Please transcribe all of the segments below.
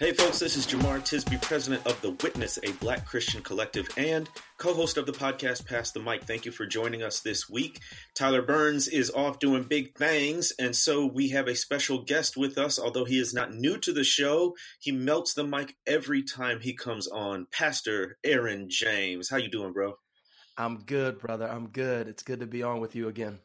Hey folks, this is Jemar Tisby, president of The Witness, a black Christian collective, and co host of the podcast Pass the Mic. Thank you for joining us this week. Tyler Burns is off doing big things, and so we have a special guest with us. Although he is not new to the show, he melts the mic every time he comes on. Pastor Aaron James. How you doing, bro? I'm good, brother. I'm good. It's good to be on with you again.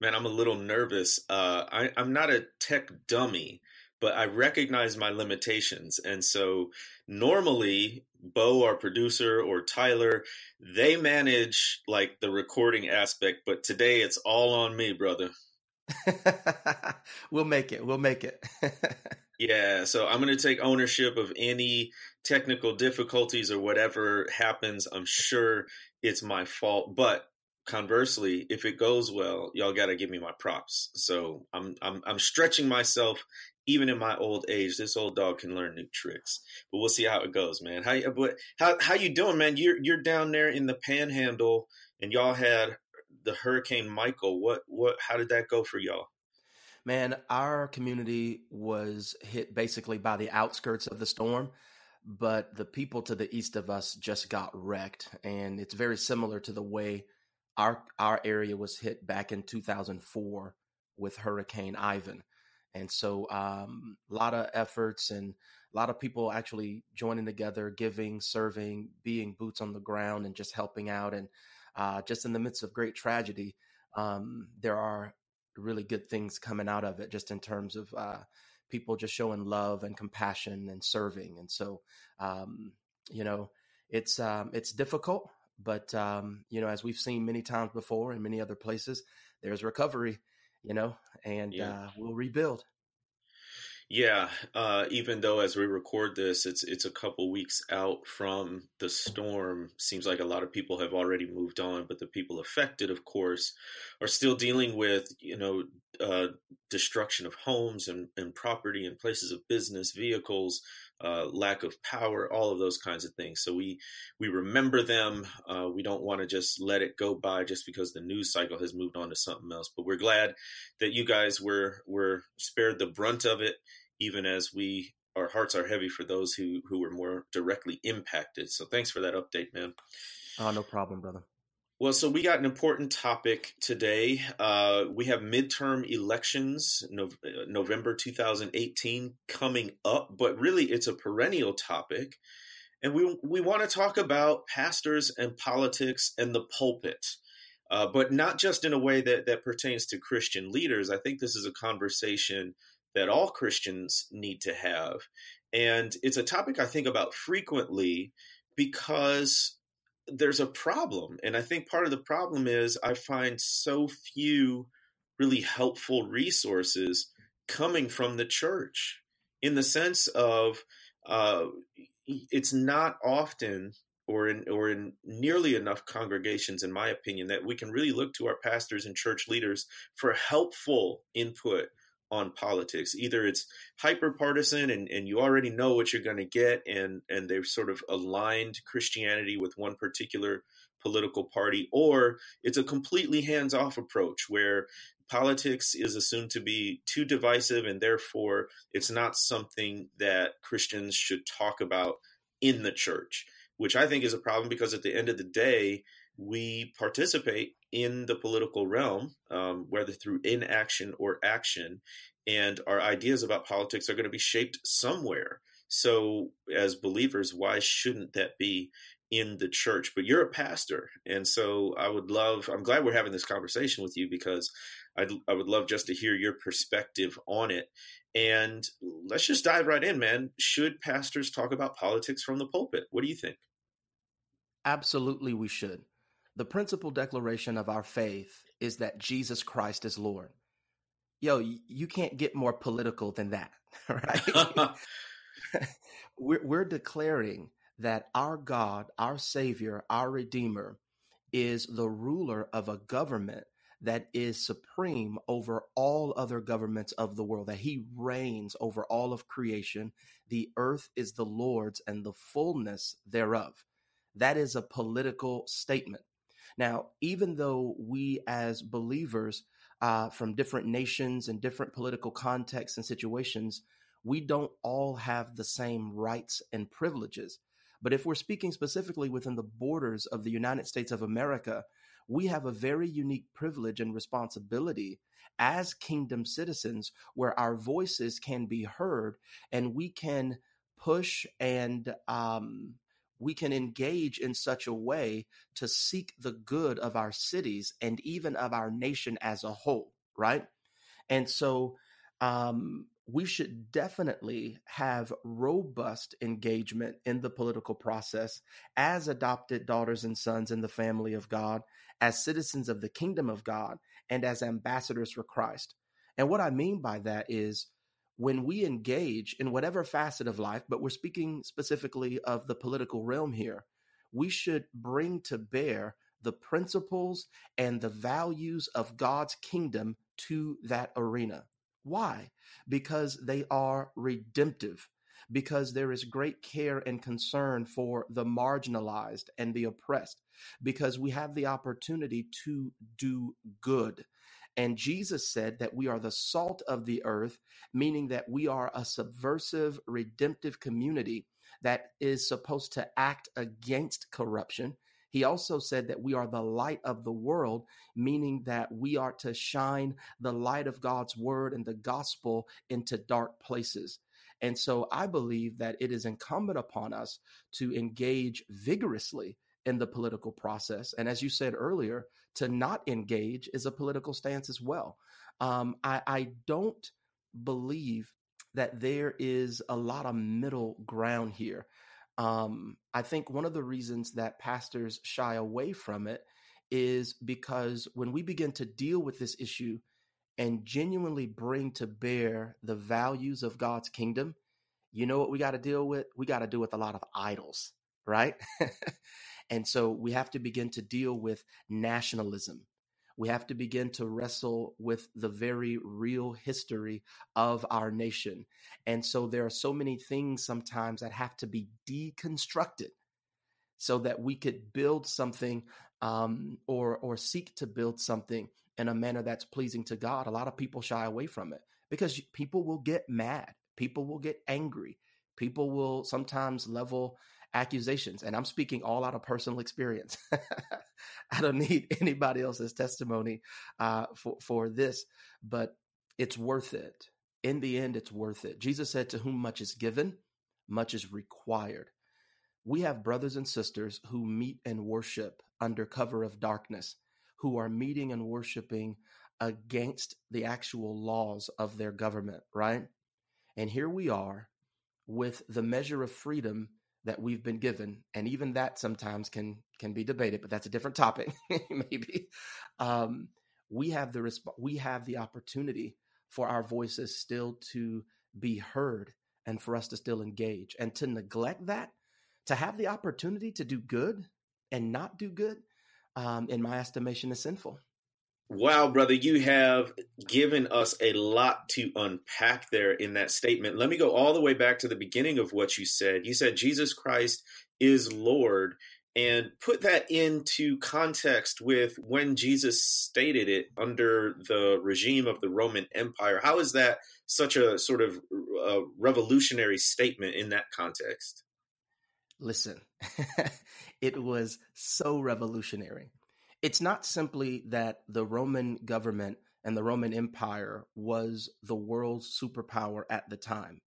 Man, I'm a little nervous. Uh, I, I'm not a tech dummy, but I recognize my limitations. And so normally, Bo, our producer, or Tyler, they manage like the recording aspect, but today it's all on me, brother. we'll make it. We'll make it. yeah, so I'm going to take ownership of any technical difficulties or whatever happens. I'm sure it's my fault, but conversely, if it goes well, y'all got to give me my props. So I'm I'm I'm stretching myself even in my old age. This old dog can learn new tricks. But we'll see how it goes, man. How but how how you doing, man? You're you're down there in the Panhandle, and y'all had the Hurricane Michael. What what? How did that go for y'all? Man, our community was hit basically by the outskirts of the storm but the people to the east of us just got wrecked and it's very similar to the way our our area was hit back in 2004 with hurricane ivan and so um, a lot of efforts and a lot of people actually joining together giving serving being boots on the ground and just helping out and uh, just in the midst of great tragedy um, there are really good things coming out of it just in terms of uh, people just showing love and compassion and serving. And so, um, you know, it's um, it's difficult, but um, you know, as we've seen many times before in many other places, there's recovery. You know, and yeah. uh, we'll rebuild. Yeah, uh, even though as we record this, it's it's a couple weeks out from the storm. Seems like a lot of people have already moved on, but the people affected, of course, are still dealing with you know uh, destruction of homes and, and property and places of business, vehicles, uh, lack of power, all of those kinds of things. So we we remember them. Uh, we don't want to just let it go by just because the news cycle has moved on to something else. But we're glad that you guys were were spared the brunt of it, even as we our hearts are heavy for those who who were more directly impacted. So thanks for that update, man. Oh, no problem, brother. Well, so we got an important topic today. Uh, we have midterm elections, no, uh, November 2018 coming up, but really it's a perennial topic. And we, we want to talk about pastors and politics and the pulpit, uh, but not just in a way that, that pertains to Christian leaders. I think this is a conversation that all Christians need to have. And it's a topic I think about frequently because there's a problem. And I think part of the problem is I find so few really helpful resources coming from the church in the sense of uh, it's not often or in or in nearly enough congregations in my opinion that we can really look to our pastors and church leaders for helpful input on politics. Either it's hyper partisan and, and you already know what you're going to get, and, and they've sort of aligned Christianity with one particular political party, or it's a completely hands off approach where politics is assumed to be too divisive and therefore it's not something that Christians should talk about in the church, which I think is a problem because at the end of the day, we participate in the political realm, um, whether through inaction or action, and our ideas about politics are going to be shaped somewhere. So, as believers, why shouldn't that be in the church? But you're a pastor, and so I would love. I'm glad we're having this conversation with you because I'd, I would love just to hear your perspective on it. And let's just dive right in, man. Should pastors talk about politics from the pulpit? What do you think? Absolutely, we should. The principal declaration of our faith is that Jesus Christ is Lord. yo, you can't get more political than that, right? we're, we're declaring that our God, our Savior, our Redeemer is the ruler of a government that is supreme over all other governments of the world, that he reigns over all of creation. The earth is the Lord's and the fullness thereof. That is a political statement. Now, even though we as believers uh, from different nations and different political contexts and situations, we don't all have the same rights and privileges. But if we're speaking specifically within the borders of the United States of America, we have a very unique privilege and responsibility as kingdom citizens where our voices can be heard and we can push and um, we can engage in such a way to seek the good of our cities and even of our nation as a whole, right? And so um, we should definitely have robust engagement in the political process as adopted daughters and sons in the family of God, as citizens of the kingdom of God, and as ambassadors for Christ. And what I mean by that is when we engage in whatever facet of life, but we're speaking specifically of the political realm here, we should bring to bear the principles and the values of God's kingdom to that arena. Why? Because they are redemptive, because there is great care and concern for the marginalized and the oppressed, because we have the opportunity to do good. And Jesus said that we are the salt of the earth, meaning that we are a subversive, redemptive community that is supposed to act against corruption. He also said that we are the light of the world, meaning that we are to shine the light of God's word and the gospel into dark places. And so I believe that it is incumbent upon us to engage vigorously in the political process. And as you said earlier, to not engage is a political stance as well. Um, I, I don't believe that there is a lot of middle ground here. Um, I think one of the reasons that pastors shy away from it is because when we begin to deal with this issue and genuinely bring to bear the values of God's kingdom, you know what we got to deal with? We got to deal with a lot of idols, right? And so we have to begin to deal with nationalism. We have to begin to wrestle with the very real history of our nation. And so there are so many things sometimes that have to be deconstructed so that we could build something um, or or seek to build something in a manner that's pleasing to God. A lot of people shy away from it because people will get mad, people will get angry, people will sometimes level accusations. And I'm speaking all out of personal experience. I don't need anybody else's testimony uh, for, for this, but it's worth it. In the end, it's worth it. Jesus said, To whom much is given, much is required. We have brothers and sisters who meet and worship under cover of darkness, who are meeting and worshiping against the actual laws of their government, right? And here we are with the measure of freedom that we've been given and even that sometimes can can be debated but that's a different topic maybe. Um, we have the resp- we have the opportunity for our voices still to be heard and for us to still engage. And to neglect that to have the opportunity to do good and not do good um, in my estimation is sinful Wow, brother, you have given us a lot to unpack there in that statement. Let me go all the way back to the beginning of what you said. You said Jesus Christ is Lord, and put that into context with when Jesus stated it under the regime of the Roman Empire. How is that such a sort of a revolutionary statement in that context? Listen, it was so revolutionary it's not simply that the Roman government and the Roman Empire was the world's superpower at the time.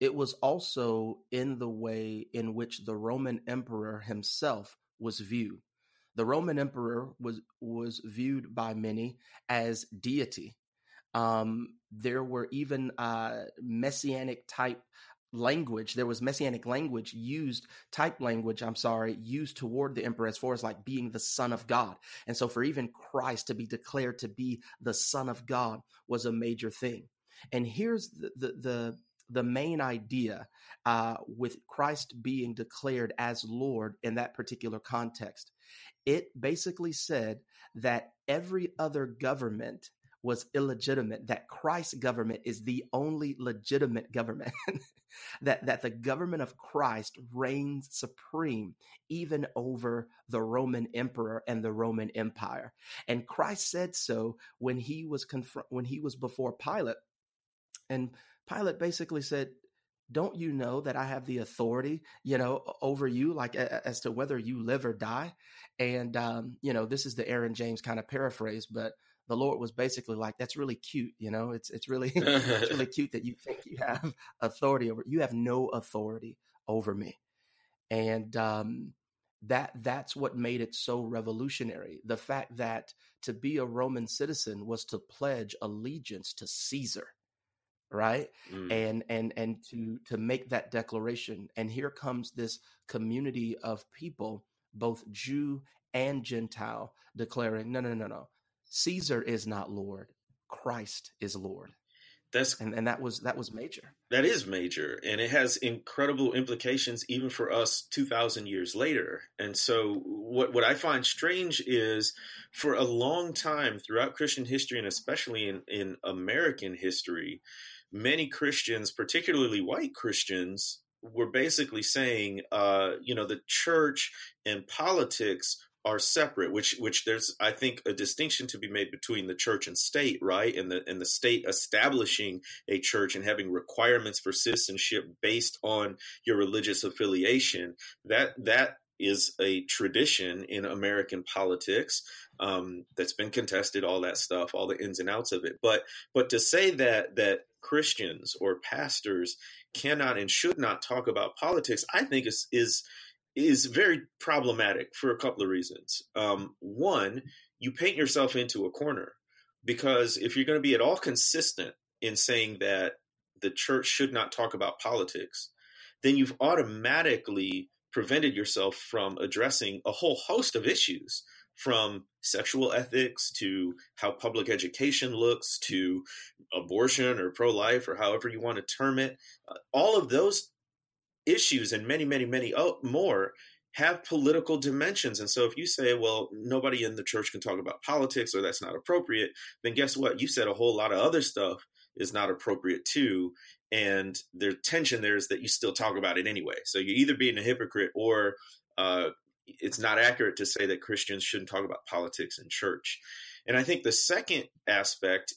It was also in the way in which the Roman emperor himself was viewed. The Roman emperor was was viewed by many as deity. Um, there were even uh, messianic type language there was messianic language used type language i'm sorry used toward the emperor as far as like being the son of god. And so for even christ to be declared to be the son of god was a major thing. And here's the the the, the main idea uh, with christ being declared as lord in that particular context. It basically said that every other government was illegitimate that christ's government is the only legitimate government that that the government of Christ reigns supreme even over the Roman emperor and the Roman empire. And Christ said so when he was confront when he was before Pilate. And Pilate basically said, don't you know that I have the authority, you know, over you, like as to whether you live or die? And, um, you know, this is the Aaron James kind of paraphrase, but the Lord was basically like, "That's really cute, you know. It's it's really it's really cute that you think you have authority over. You have no authority over me." And um, that that's what made it so revolutionary. The fact that to be a Roman citizen was to pledge allegiance to Caesar, right? Mm. And and and to to make that declaration. And here comes this community of people, both Jew and Gentile, declaring, "No, no, no, no. Caesar is not Lord. Christ is Lord. That's and, and that was that was major. That is major. And it has incredible implications even for us two thousand years later. And so what what I find strange is for a long time throughout Christian history and especially in, in American history, many Christians, particularly white Christians, were basically saying, uh, you know, the church and politics are separate which which there's i think a distinction to be made between the church and state right? And the and the state establishing a church and having requirements for citizenship based on your religious affiliation that that is a tradition in american politics um, that's been contested all that stuff all the ins and outs of it. But but to say that that christians or pastors cannot and should not talk about politics i think is is is very problematic for a couple of reasons. Um, one, you paint yourself into a corner because if you're going to be at all consistent in saying that the church should not talk about politics, then you've automatically prevented yourself from addressing a whole host of issues from sexual ethics to how public education looks to abortion or pro life or however you want to term it. Uh, all of those issues and many, many, many more have political dimensions. And so if you say, well, nobody in the church can talk about politics or that's not appropriate, then guess what? You said a whole lot of other stuff is not appropriate too. And the tension there is that you still talk about it anyway. So you're either being a hypocrite or uh, it's not accurate to say that Christians shouldn't talk about politics in church. And I think the second aspect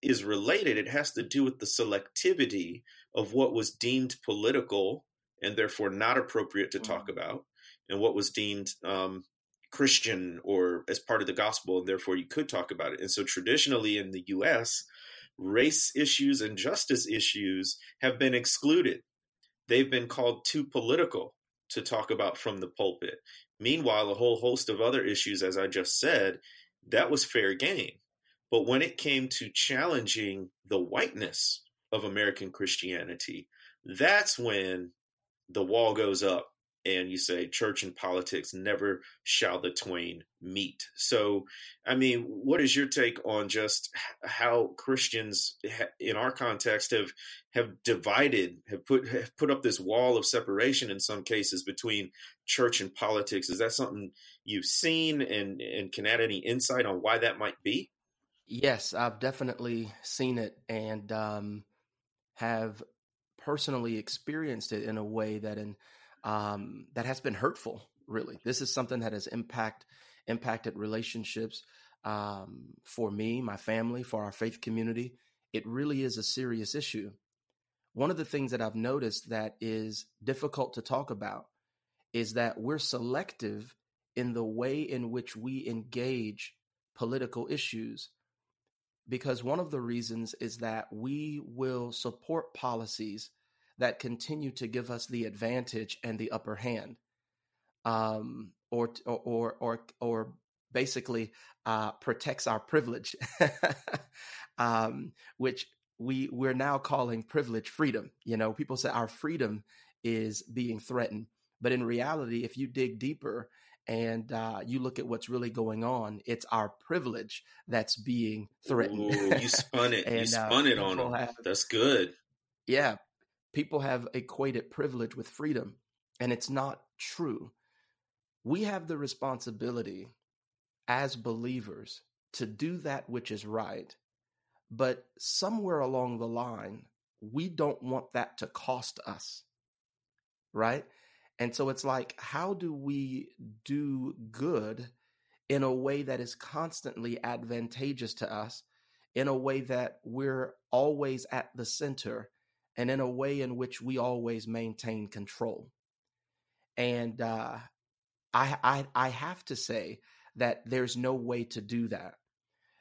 is related. It has to do with the selectivity of what was deemed political and therefore not appropriate to talk mm. about, and what was deemed um, Christian or as part of the gospel, and therefore you could talk about it. And so traditionally in the US, race issues and justice issues have been excluded. They've been called too political to talk about from the pulpit. Meanwhile, a whole host of other issues, as I just said, that was fair game. But when it came to challenging the whiteness of American Christianity, that's when the wall goes up and you say church and politics never shall the twain meet. So i mean what is your take on just how christians in our context have have divided have put have put up this wall of separation in some cases between church and politics? Is that something you've seen and and can add any insight on why that might be? Yes i've definitely seen it and um have personally experienced it in a way that in um, that has been hurtful. Really, this is something that has impact impacted relationships um, for me, my family, for our faith community. It really is a serious issue. One of the things that I've noticed that is difficult to talk about is that we're selective in the way in which we engage political issues because one of the reasons is that we will support policies that continue to give us the advantage and the upper hand, um, or or or or basically uh, protects our privilege, um, which we we're now calling privilege freedom. You know, people say our freedom is being threatened, but in reality, if you dig deeper and uh, you look at what's really going on, it's our privilege that's being threatened. Ooh, you spun it. and, you uh, spun uh, it on them. Have, that's good. Yeah, people have equated privilege with freedom, and it's not true. We have the responsibility as believers to do that which is right. But somewhere along the line, we don't want that to cost us. Right. And so it's like, how do we do good in a way that is constantly advantageous to us, in a way that we're always at the center, and in a way in which we always maintain control? And uh, I, I, I have to say that there's no way to do that.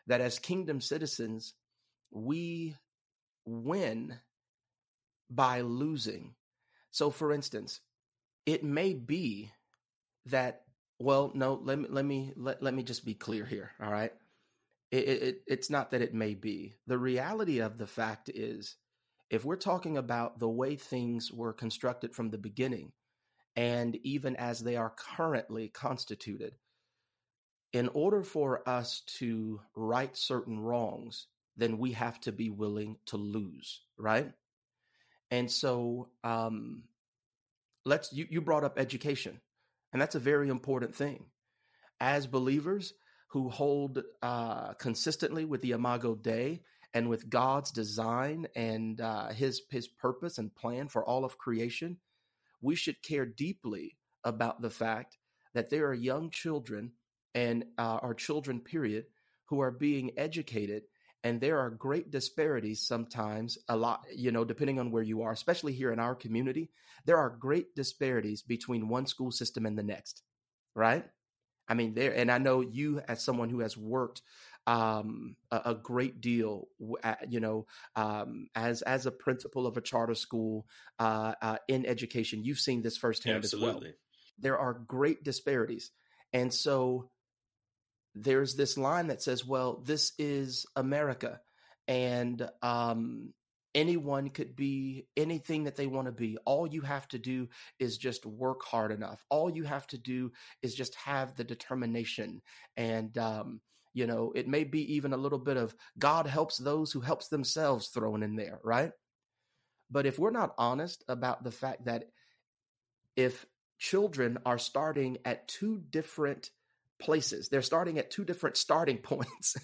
That as kingdom citizens, we win by losing. So, for instance, it may be that well no let me let me let, let me just be clear here all right? It, it, it's not that it may be. The reality of the fact is if we're talking about the way things were constructed from the beginning and even as they are currently constituted in order for us to right certain wrongs then we have to be willing to lose right? And so um let's you, you brought up education and that's a very important thing. As believers who hold uh, consistently with the imago dei and with god's design and uh, his his purpose and plan for all of creation we should care deeply about the fact that there are young children and uh, our children period who are being educated and there are great disparities sometimes a lot you know depending on where you are especially here in our community there are great disparities between one school system and the next right i mean there and i know you as someone who has worked um, a, a, great deal, you know, um, as as a principal of a charter school uh, uh, in education, you've seen this firsthand Absolutely. as well. There are great disparities, and so there's this line that says, well, this is America. And um, anyone could be anything that they want to be. All you have to do is just work hard enough. All you have to do is just have the determination. And, um, you know, it may be even a little bit of God helps those who helps themselves thrown in there, right? But if we're not honest about the fact that if children are starting at two different places. They're starting at two different starting points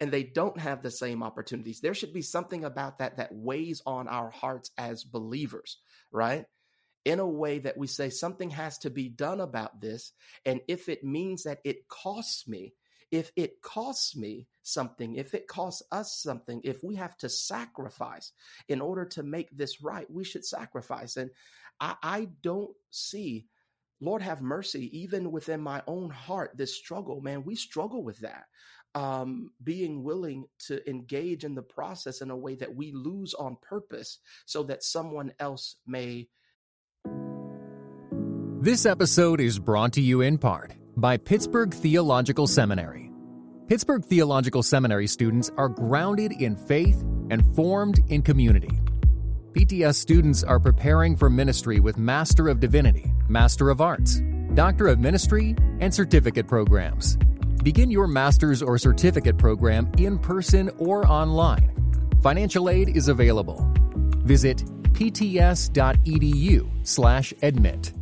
and they don't have the same opportunities. There should be something about that that weighs on our hearts as believers, right? In a way that we say something has to be done about this. And if it means that it costs me, if it costs me something, if it costs us something, if we have to sacrifice in order to make this right, we should sacrifice. And I, I don't see Lord have mercy, even within my own heart, this struggle, man, we struggle with that. Um, being willing to engage in the process in a way that we lose on purpose so that someone else may. This episode is brought to you in part by Pittsburgh Theological Seminary. Pittsburgh Theological Seminary students are grounded in faith and formed in community. PTS students are preparing for ministry with Master of Divinity, Master of Arts, Doctor of Ministry, and certificate programs. Begin your master's or certificate program in person or online. Financial aid is available. Visit pts.edu/admit.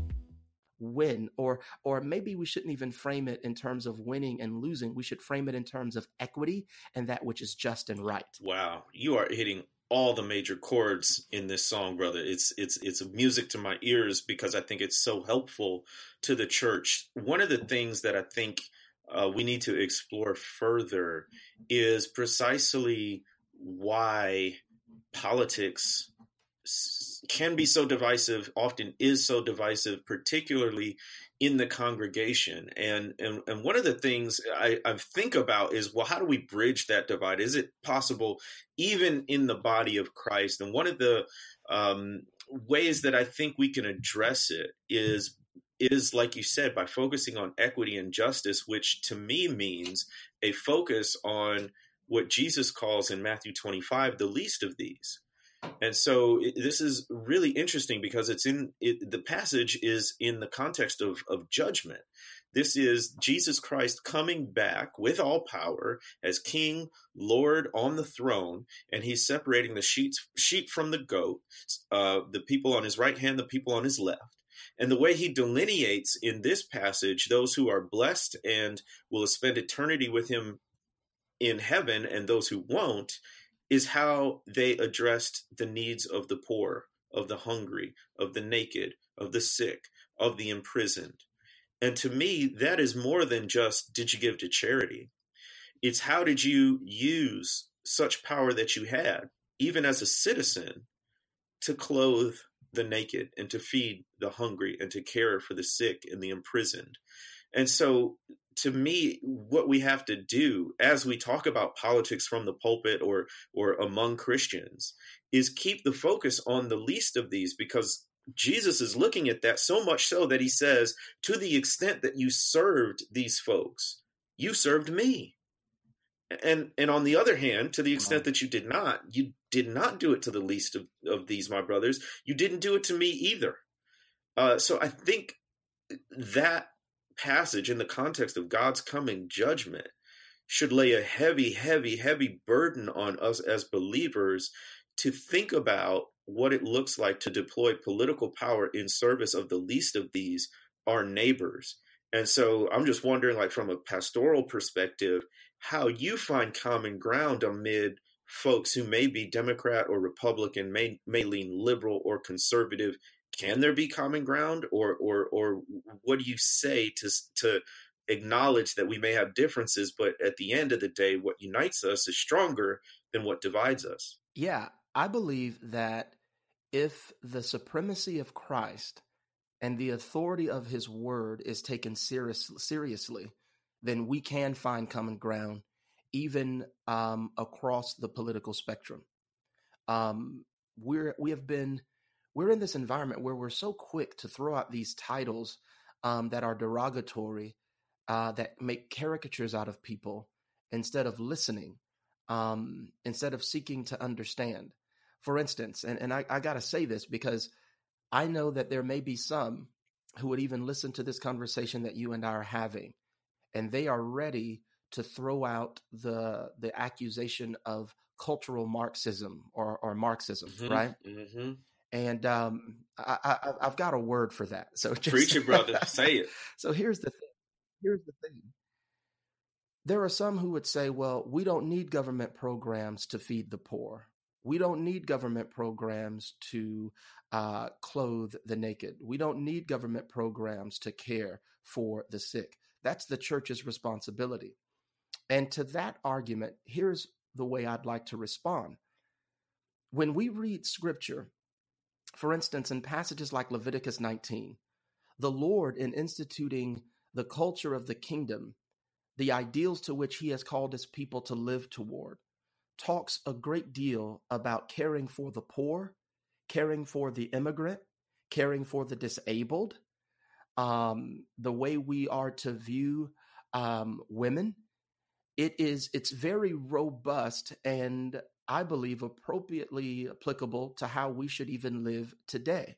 Win, or or maybe we shouldn't even frame it in terms of winning and losing. We should frame it in terms of equity and that which is just and right. Wow, you are hitting all the major chords in this song, brother. It's it's it's music to my ears because I think it's so helpful to the church. One of the things that I think uh, we need to explore further is precisely why politics can be so divisive, often is so divisive, particularly in the congregation. And and, and one of the things I, I think about is well, how do we bridge that divide? Is it possible even in the body of Christ? And one of the um, ways that I think we can address it is is like you said by focusing on equity and justice, which to me means a focus on what Jesus calls in Matthew 25 the least of these. And so it, this is really interesting because it's in it, the passage is in the context of, of judgment. This is Jesus Christ coming back with all power as King, Lord on the throne, and he's separating the sheep, sheep from the goat, uh, the people on his right hand, the people on his left. And the way he delineates in this passage those who are blessed and will spend eternity with him in heaven and those who won't is how they addressed the needs of the poor, of the hungry, of the naked, of the sick, of the imprisoned. And to me, that is more than just did you give to charity? It's how did you use such power that you had, even as a citizen, to clothe the naked and to feed the hungry and to care for the sick and the imprisoned. And so to me what we have to do as we talk about politics from the pulpit or or among Christians is keep the focus on the least of these because Jesus is looking at that so much so that he says to the extent that you served these folks you served me. And and on the other hand to the extent that you did not you did not do it to the least of, of these my brothers. You didn't do it to me either. Uh, so i think that passage in the context of god's coming judgment should lay a heavy heavy heavy burden on us as believers to think about what it looks like to deploy political power in service of the least of these our neighbors and so i'm just wondering like from a pastoral perspective how you find common ground amid folks who may be Democrat or Republican, may may lean liberal or conservative. Can there be common ground, or or or what do you say to to acknowledge that we may have differences, but at the end of the day, what unites us is stronger than what divides us? Yeah, I believe that if the supremacy of Christ and the authority of His Word is taken serious, seriously then we can find common ground even um, across the political spectrum. Um, we're we have been we're in this environment where we're so quick to throw out these titles um, that are derogatory, uh, that make caricatures out of people instead of listening, um, instead of seeking to understand. For instance, and, and I, I got to say this because I know that there may be some who would even listen to this conversation that you and I are having and they are ready to throw out the the accusation of cultural Marxism or, or Marxism, mm-hmm, right? Mm-hmm. And um, I, have got a word for that. So just, preach it, brother. Say it. So here's the thing. Here's the thing. There are some who would say, "Well, we don't need government programs to feed the poor. We don't need government programs to uh, clothe the naked. We don't need government programs to care for the sick." That's the church's responsibility. And to that argument, here's the way I'd like to respond. When we read scripture, for instance, in passages like Leviticus 19, the Lord, in instituting the culture of the kingdom, the ideals to which he has called his people to live toward, talks a great deal about caring for the poor, caring for the immigrant, caring for the disabled, um, the way we are to view um, women. It is it's very robust and I believe appropriately applicable to how we should even live today.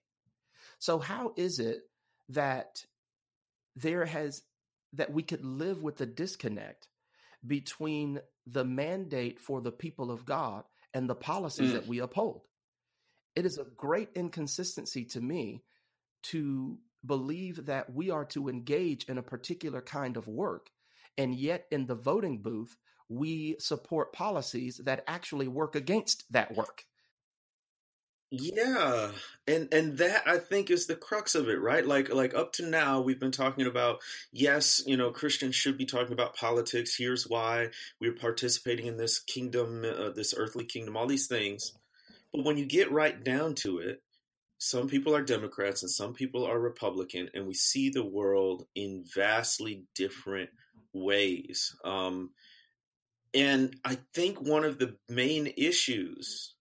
So how is it that there has that we could live with the disconnect between the mandate for the people of God and the policies mm. that we uphold? It is a great inconsistency to me to believe that we are to engage in a particular kind of work. And yet, in the voting booth, we support policies that actually work against that work. Yeah, and and that I think is the crux of it, right? Like like up to now we've been talking about yes, you know, Christians should be talking about politics. Here's why we're participating in this kingdom, uh, this earthly kingdom, all these things. But when you get right down to it, some people are Democrats and some people are Republican, and we see the world in vastly different ways. Um, and I think one of the main issues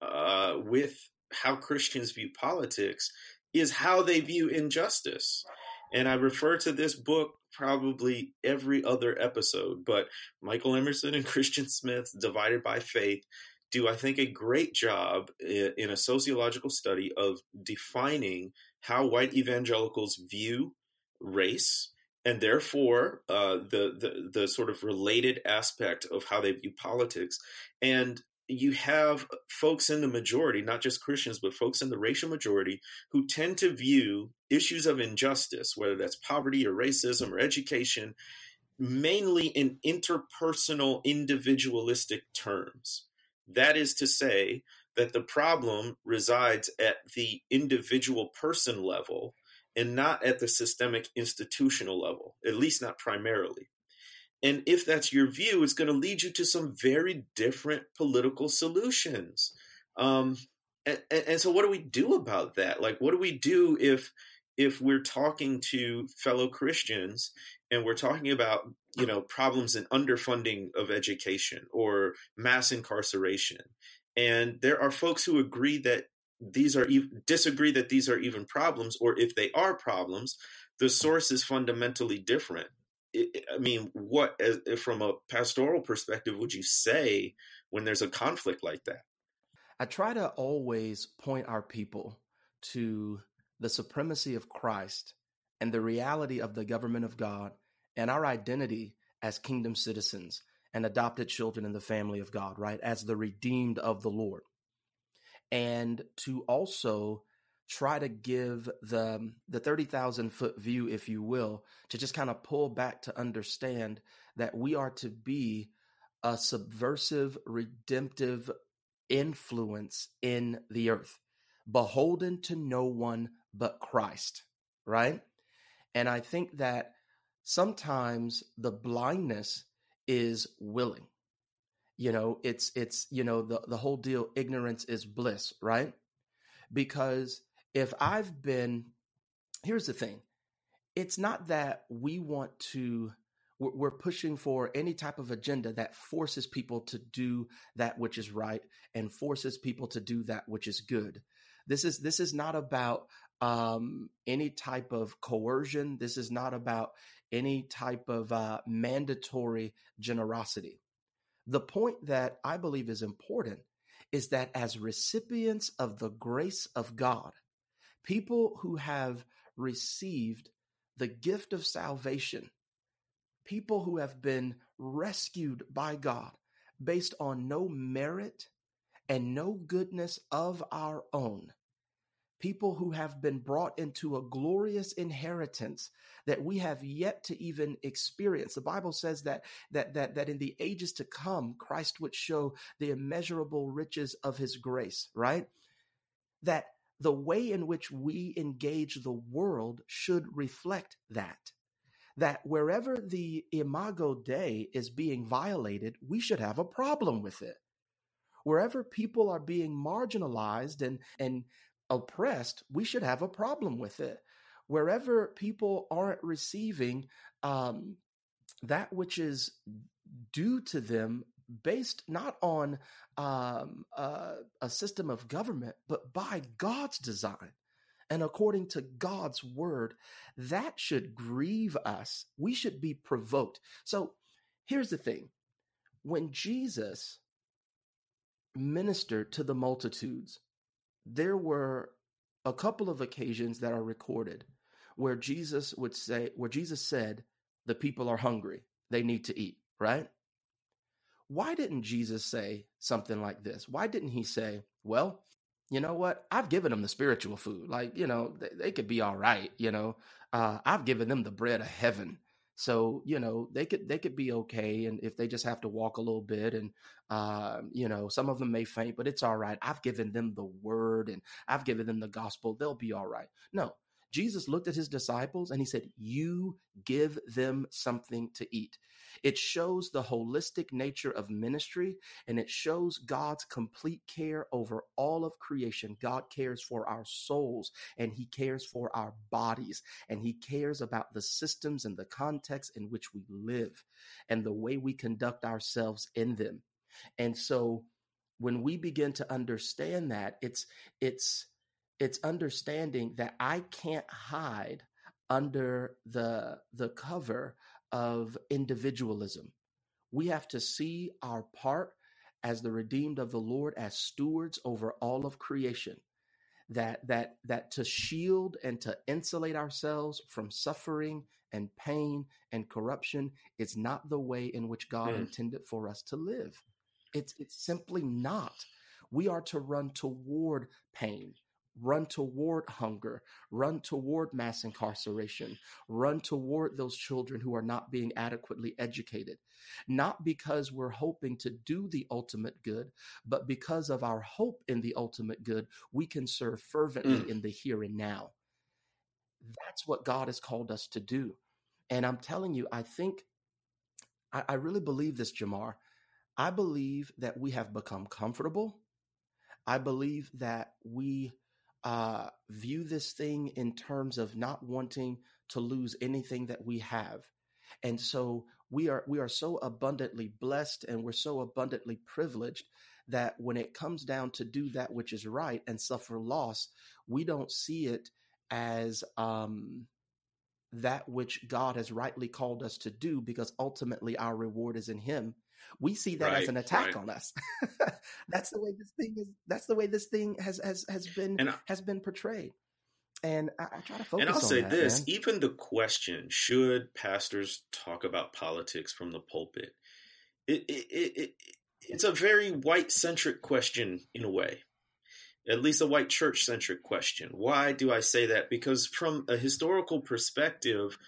uh, with how Christians view politics is how they view injustice. And I refer to this book probably every other episode, but Michael Emerson and Christian Smith's Divided by Faith do, I think, a great job in a sociological study of defining how white evangelicals view race and therefore uh, the, the the sort of related aspect of how they view politics and you have folks in the majority, not just Christians, but folks in the racial majority who tend to view issues of injustice, whether that's poverty or racism or education, mainly in interpersonal, individualistic terms. That is to say, that the problem resides at the individual person level and not at the systemic institutional level, at least not primarily. And if that's your view, it's going to lead you to some very different political solutions. Um, and, and, so, what do we do about that? Like, what do we do if if we're talking to fellow Christians and we're talking about you know problems in underfunding of education or mass incarceration, and there are folks who agree that these are disagree that these are even problems, or if they are problems, the source is fundamentally different. I mean, what uh, from a pastoral perspective would you say when there's a conflict like that? I try to always point our people to the supremacy of Christ and the reality of the government of God and our identity as kingdom citizens and adopted children in the family of God, right? As the redeemed of the Lord. And to also try to give the the 30,000 foot view if you will to just kind of pull back to understand that we are to be a subversive redemptive influence in the earth beholden to no one but Christ right? And i think that sometimes the blindness is willing you know it's it's you know the the whole deal ignorance is bliss right because if I've been, here's the thing it's not that we want to, we're pushing for any type of agenda that forces people to do that which is right and forces people to do that which is good. This is this is not about um, any type of coercion. This is not about any type of uh, mandatory generosity. The point that I believe is important is that as recipients of the grace of God, people who have received the gift of salvation, people who have been rescued by God based on no merit and no goodness of our own. People who have been brought into a glorious inheritance that we have yet to even experience. The Bible says that that that that in the ages to come, Christ would show the immeasurable riches of his grace, right? That the way in which we engage the world should reflect that. That wherever the imago Dei is being violated, we should have a problem with it. Wherever people are being marginalized and, and oppressed, we should have a problem with it. Wherever people aren't receiving um, that which is due to them based not on um, uh, a system of government, but by God's design and according to God's word, that should grieve us. We should be provoked. So here's the thing when Jesus ministered to the multitudes, there were a couple of occasions that are recorded where Jesus would say, where Jesus said, the people are hungry, they need to eat, right? Why didn't Jesus say something like this? Why didn't he say, well, you know what? I've given them the spiritual food. Like, you know, they, they could be all right. You know, uh, I've given them the bread of heaven. So, you know, they could, they could be okay. And if they just have to walk a little bit and, uh, you know, some of them may faint, but it's all right. I've given them the word and I've given them the gospel. They'll be all right. No, Jesus looked at his disciples and he said, You give them something to eat. It shows the holistic nature of ministry and it shows God's complete care over all of creation. God cares for our souls and he cares for our bodies and he cares about the systems and the context in which we live and the way we conduct ourselves in them. And so when we begin to understand that, it's, it's, it's understanding that I can't hide under the the cover of individualism. We have to see our part as the redeemed of the Lord as stewards over all of creation. That that that to shield and to insulate ourselves from suffering and pain and corruption is not the way in which God mm. intended for us to live. It's it's simply not. We are to run toward pain run toward hunger, run toward mass incarceration, run toward those children who are not being adequately educated. Not because we're hoping to do the ultimate good, but because of our hope in the ultimate good, we can serve fervently mm. in the here and now. That's what God has called us to do. And I'm telling you, I think, I, I really believe this, Jemar. I believe that we have become comfortable. I believe that we uh, view this thing in terms of not wanting to lose anything that we have. And so we are we are so abundantly blessed and we're so abundantly privileged that when it comes down to do that which is right and suffer loss, we don't see it as um, that which God has rightly called us to do because ultimately our reward is in Him we see that right, as an attack right. on us. that's the way this thing is. That's the way this thing has has has been I, has been portrayed. And I, I, try to focus. And I'll say that, this: man. even the question, should pastors talk about politics from the pulpit? It, it, it, it it's a very white centric question in a way at least a white church centric question. Why do I say that? Because from a historical perspective,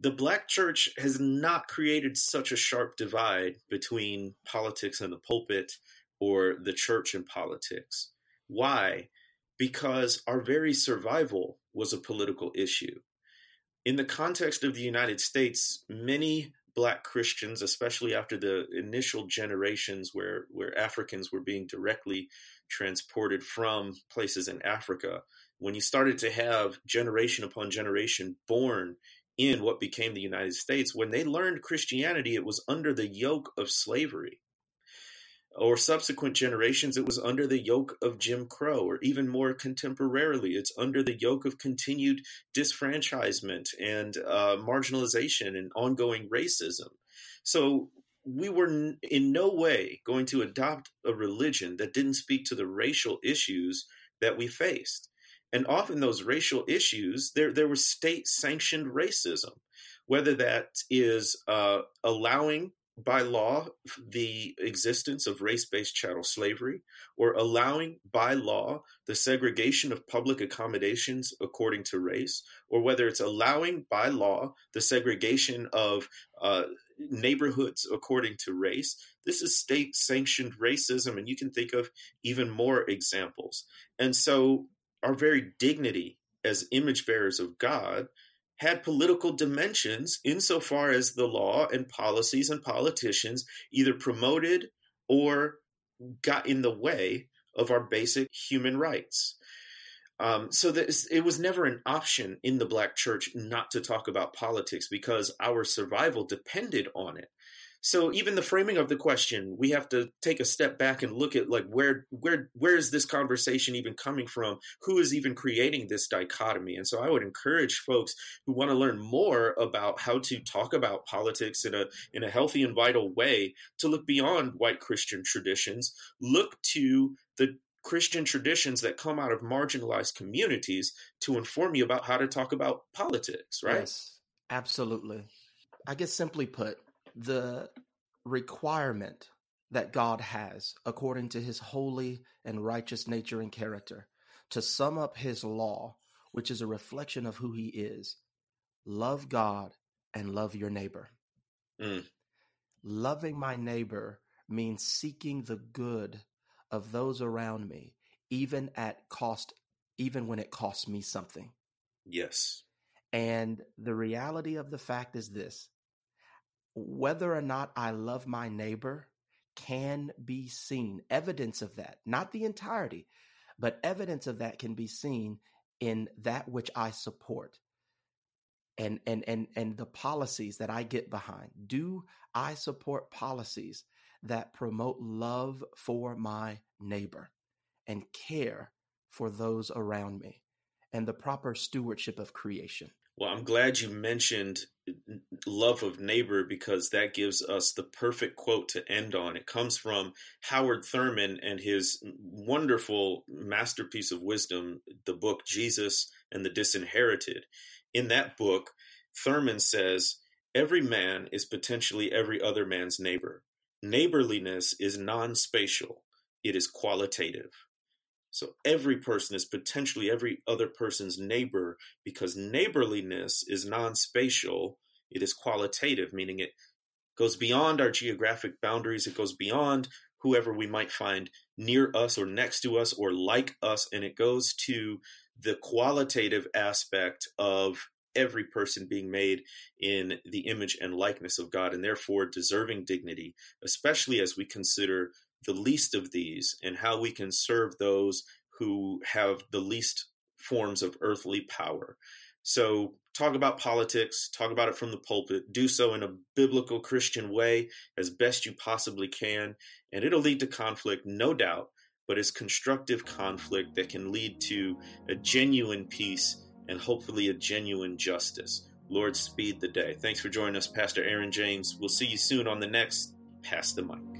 the black church has not created such a sharp divide between politics and the pulpit or the church and politics. Why? Because our very survival was a political issue. In the context of the United States, many black Christians, especially after the initial generations where, where Africans were being directly transported from places in Africa, when you started to have generation upon generation born in what became the United States, when they learned Christianity, it was under the yoke of slavery. Or subsequent generations, it was under the yoke of Jim Crow, or even more contemporarily, it's under the yoke of continued disfranchisement and uh, marginalization and ongoing racism. So we were in no way going to adopt a religion that didn't speak to the racial issues that we faced and often those racial issues there there was state sanctioned racism whether that is uh, allowing by law the existence of race-based chattel slavery or allowing by law the segregation of public accommodations according to race or whether it's allowing by law the segregation of uh, neighborhoods according to race. This is state sanctioned racism and you can think of even more examples. And so our very dignity as image bearers of God had political dimensions insofar as the law and policies and politicians either promoted or got in the way of our basic human rights. Um, so it was never an option in the black church not to talk about politics because our survival depended on it so even the framing of the question we have to take a step back and look at like where where where is this conversation even coming from who is even creating this dichotomy and so i would encourage folks who want to learn more about how to talk about politics in a in a healthy and vital way to look beyond white christian traditions look to the Christian traditions that come out of marginalized communities to inform you about how to talk about politics, right? Yes, absolutely. I guess simply put, the requirement that God has according to his holy and righteous nature and character to sum up his law, which is a reflection of who he is. Love God and love your neighbor. Mm. Loving my neighbor means seeking the good of those around me, even at cost, even when it costs me something. Yes. And the reality of the fact is this whether or not I love my neighbor can be seen. Evidence of that, not the entirety, but evidence of that can be seen in that which I support and and and and the policies that I get behind. Do I support policies that promote love for my neighbor and care for those around me and the proper stewardship of creation? Well, I'm glad you mentioned love of neighbor because that gives us the perfect quote to end on. It comes from Howard Thurman and his wonderful masterpiece of wisdom, the book Jesus and the Disinherited. In that book, Thurman says, Every man is potentially every other man's neighbor. Neighborliness is non spatial, it is qualitative. So every person is potentially every other person's neighbor because neighborliness is non spatial, it is qualitative, meaning it goes beyond our geographic boundaries, it goes beyond whoever we might find near us or next to us or like us, and it goes to the qualitative aspect of every person being made in the image and likeness of God and therefore deserving dignity, especially as we consider the least of these and how we can serve those who have the least forms of earthly power. So, talk about politics, talk about it from the pulpit, do so in a biblical Christian way as best you possibly can, and it'll lead to conflict, no doubt, but it's constructive conflict that can lead to a genuine peace and hopefully a genuine justice. Lord, speed the day. Thanks for joining us, Pastor Aaron James. We'll see you soon on the next Pass the Mic.